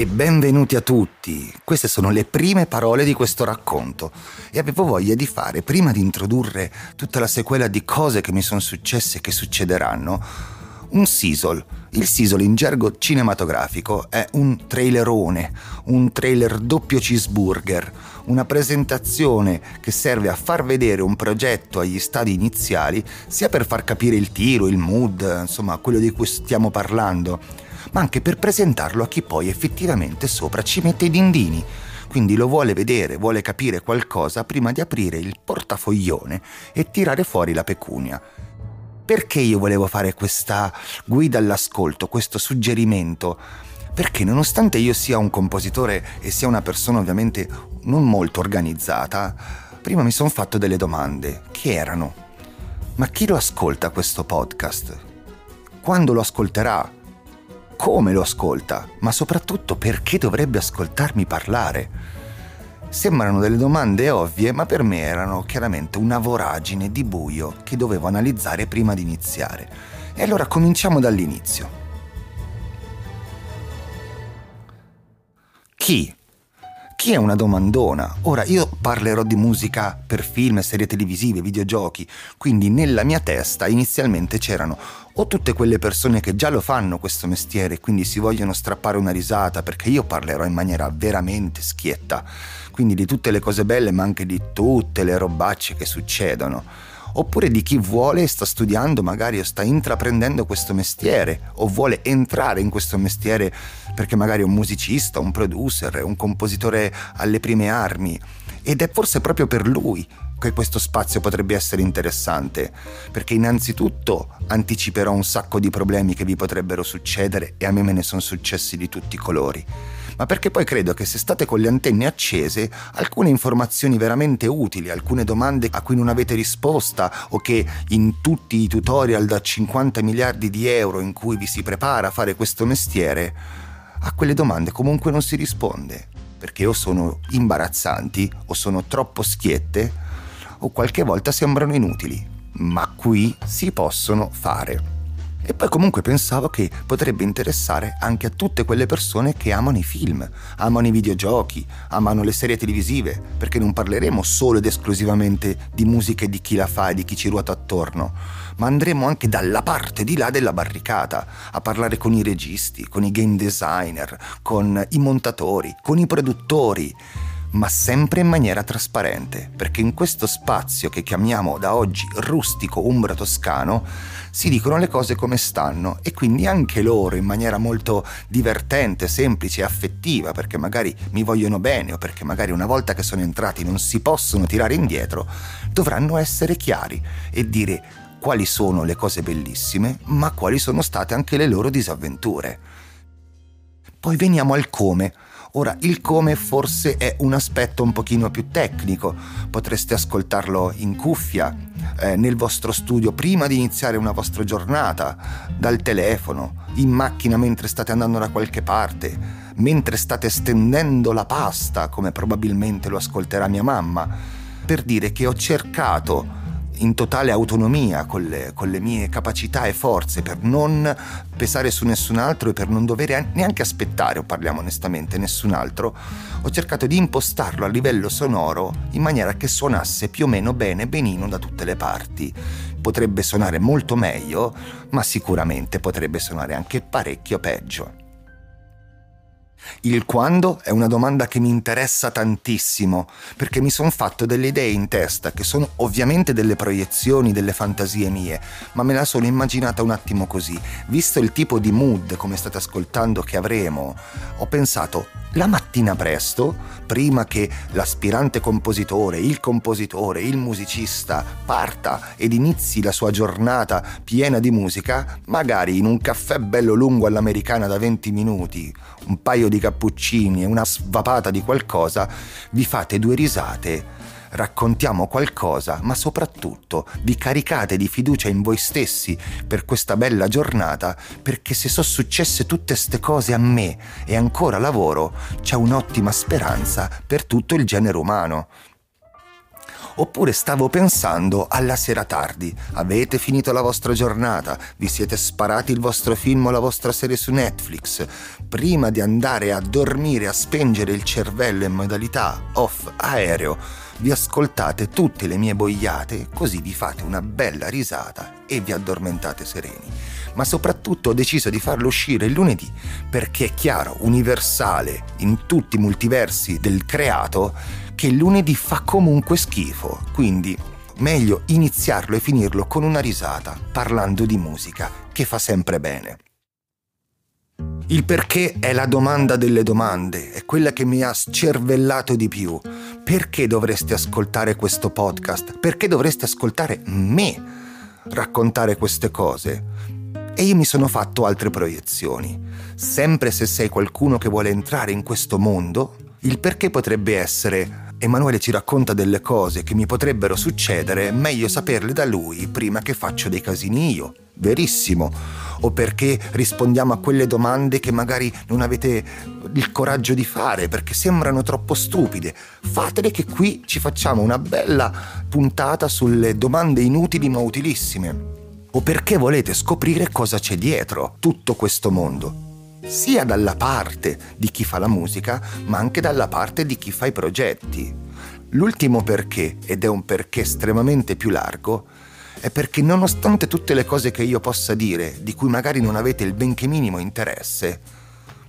e benvenuti a tutti. Queste sono le prime parole di questo racconto e avevo voglia di fare, prima di introdurre tutta la sequela di cose che mi sono successe e che succederanno, un sisal. Il sisal in gergo cinematografico è un trailerone, un trailer doppio cheeseburger, una presentazione che serve a far vedere un progetto agli stadi iniziali, sia per far capire il tiro, il mood, insomma quello di cui stiamo parlando ma anche per presentarlo a chi poi effettivamente sopra ci mette i dindini. Quindi lo vuole vedere, vuole capire qualcosa prima di aprire il portafoglione e tirare fuori la pecunia. Perché io volevo fare questa guida all'ascolto, questo suggerimento? Perché nonostante io sia un compositore e sia una persona ovviamente non molto organizzata, prima mi sono fatto delle domande, che erano, ma chi lo ascolta questo podcast? Quando lo ascolterà? Come lo ascolta, ma soprattutto perché dovrebbe ascoltarmi parlare. Sembrano delle domande ovvie, ma per me erano chiaramente una voragine di buio che dovevo analizzare prima di iniziare. E allora cominciamo dall'inizio. Chi chi è una domandona? Ora io parlerò di musica per film, serie televisive, videogiochi, quindi nella mia testa inizialmente c'erano o tutte quelle persone che già lo fanno questo mestiere e quindi si vogliono strappare una risata perché io parlerò in maniera veramente schietta, quindi di tutte le cose belle ma anche di tutte le robacce che succedono oppure di chi vuole e sta studiando magari o sta intraprendendo questo mestiere o vuole entrare in questo mestiere perché magari è un musicista, un producer, un compositore alle prime armi. Ed è forse proprio per lui che questo spazio potrebbe essere interessante, perché innanzitutto anticiperò un sacco di problemi che vi potrebbero succedere e a me me ne sono successi di tutti i colori ma perché poi credo che se state con le antenne accese, alcune informazioni veramente utili, alcune domande a cui non avete risposta o che in tutti i tutorial da 50 miliardi di euro in cui vi si prepara a fare questo mestiere, a quelle domande comunque non si risponde, perché o sono imbarazzanti o sono troppo schiette o qualche volta sembrano inutili, ma qui si possono fare. E poi comunque pensavo che potrebbe interessare anche a tutte quelle persone che amano i film, amano i videogiochi, amano le serie televisive, perché non parleremo solo ed esclusivamente di musica e di chi la fa e di chi ci ruota attorno, ma andremo anche dalla parte di là della barricata, a parlare con i registi, con i game designer, con i montatori, con i produttori ma sempre in maniera trasparente, perché in questo spazio che chiamiamo da oggi rustico umbra toscano si dicono le cose come stanno e quindi anche loro in maniera molto divertente, semplice e affettiva, perché magari mi vogliono bene o perché magari una volta che sono entrati non si possono tirare indietro, dovranno essere chiari e dire quali sono le cose bellissime, ma quali sono state anche le loro disavventure. Poi veniamo al come. Ora, il come forse è un aspetto un pochino più tecnico, potreste ascoltarlo in cuffia, eh, nel vostro studio prima di iniziare una vostra giornata, dal telefono, in macchina mentre state andando da qualche parte, mentre state stendendo la pasta, come probabilmente lo ascolterà mia mamma, per dire che ho cercato in totale autonomia con le, con le, mie capacità e forze per non pesare su nessun altro e per non dover neanche aspettare, o parliamo onestamente, nessun altro, ho cercato di impostarlo a livello sonoro in maniera che suonasse più o meno bene, benino da tutte le parti. Potrebbe suonare molto meglio, ma sicuramente potrebbe suonare anche parecchio peggio. Il quando è una domanda che mi interessa tantissimo, perché mi sono fatto delle idee in testa che sono ovviamente delle proiezioni, delle fantasie mie, ma me la sono immaginata un attimo così. Visto il tipo di mood, come state ascoltando, che avremo, ho pensato la mattina presto, prima che l'aspirante compositore, il compositore, il musicista parta ed inizi la sua giornata piena di musica, magari in un caffè bello lungo all'americana da 20 minuti, un paio di cappuccini e una svapata di qualcosa, vi fate due risate raccontiamo qualcosa, ma soprattutto vi caricate di fiducia in voi stessi per questa bella giornata, perché se sono successe tutte queste cose a me e ancora lavoro, c'è un'ottima speranza per tutto il genere umano. Oppure stavo pensando alla sera tardi, avete finito la vostra giornata, vi siete sparati il vostro film o la vostra serie su Netflix, prima di andare a dormire a spengere il cervello in modalità off aereo, vi ascoltate tutte le mie boiate, così vi fate una bella risata e vi addormentate sereni. Ma soprattutto ho deciso di farlo uscire il lunedì perché è chiaro, universale, in tutti i multiversi del creato, che lunedì fa comunque schifo. Quindi meglio iniziarlo e finirlo con una risata, parlando di musica, che fa sempre bene. Il perché è la domanda delle domande, è quella che mi ha scervellato di più. Perché dovreste ascoltare questo podcast? Perché dovreste ascoltare me raccontare queste cose? E io mi sono fatto altre proiezioni. Sempre se sei qualcuno che vuole entrare in questo mondo, il perché potrebbe essere Emanuele ci racconta delle cose che mi potrebbero succedere, meglio saperle da lui prima che faccio dei casini io. Verissimo. O perché rispondiamo a quelle domande che magari non avete il coraggio di fare perché sembrano troppo stupide. Fatele che qui ci facciamo una bella puntata sulle domande inutili ma utilissime. O perché volete scoprire cosa c'è dietro tutto questo mondo sia dalla parte di chi fa la musica, ma anche dalla parte di chi fa i progetti. L'ultimo perché, ed è un perché estremamente più largo, è perché nonostante tutte le cose che io possa dire, di cui magari non avete il benché minimo interesse,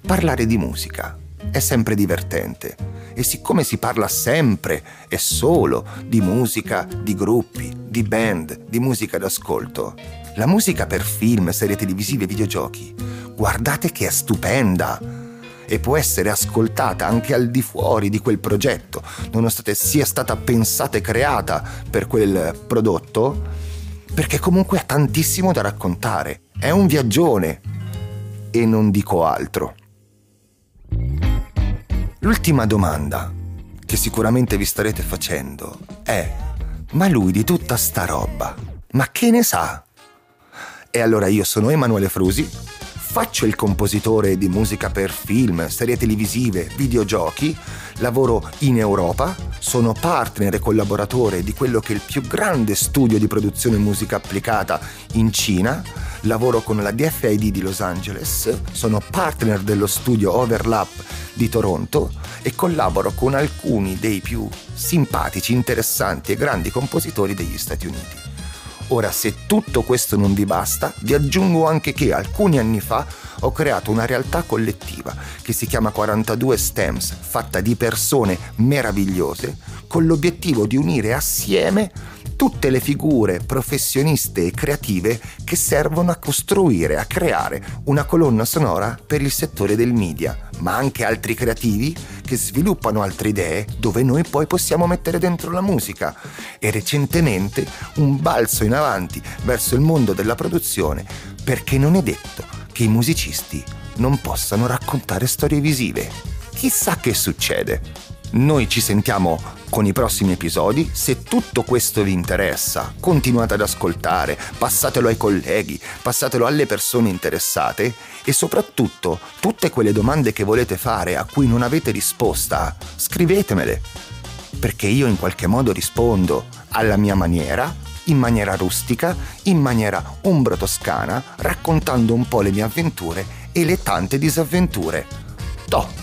parlare di musica è sempre divertente. E siccome si parla sempre e solo di musica, di gruppi, di band, di musica d'ascolto, la musica per film, serie televisive e videogiochi, guardate che è stupenda e può essere ascoltata anche al di fuori di quel progetto, nonostante sia stata pensata e creata per quel prodotto, perché comunque ha tantissimo da raccontare. È un viaggione e non dico altro. L'ultima domanda che sicuramente vi starete facendo è: ma lui di tutta sta roba, ma che ne sa? E allora io sono Emanuele Frusi, faccio il compositore di musica per film, serie televisive, videogiochi, lavoro in Europa, sono partner e collaboratore di quello che è il più grande studio di produzione musica applicata in Cina, lavoro con la DFID di Los Angeles, sono partner dello studio Overlap di Toronto e collaboro con alcuni dei più simpatici, interessanti e grandi compositori degli Stati Uniti. Ora, se tutto questo non vi basta, vi aggiungo anche che alcuni anni fa ho creato una realtà collettiva che si chiama 42 STEMS, fatta di persone meravigliose, con l'obiettivo di unire assieme tutte le figure professioniste e creative che servono a costruire, a creare una colonna sonora per il settore del media, ma anche altri creativi che sviluppano altre idee dove noi poi possiamo mettere dentro la musica e recentemente un balzo in avanti verso il mondo della produzione perché non è detto che i musicisti non possano raccontare storie visive. Chissà che succede. Noi ci sentiamo con i prossimi episodi. Se tutto questo vi interessa, continuate ad ascoltare, passatelo ai colleghi, passatelo alle persone interessate e soprattutto tutte quelle domande che volete fare a cui non avete risposta, scrivetemele. Perché io in qualche modo rispondo alla mia maniera, in maniera rustica, in maniera umbro-toscana, raccontando un po' le mie avventure e le tante disavventure. Toh!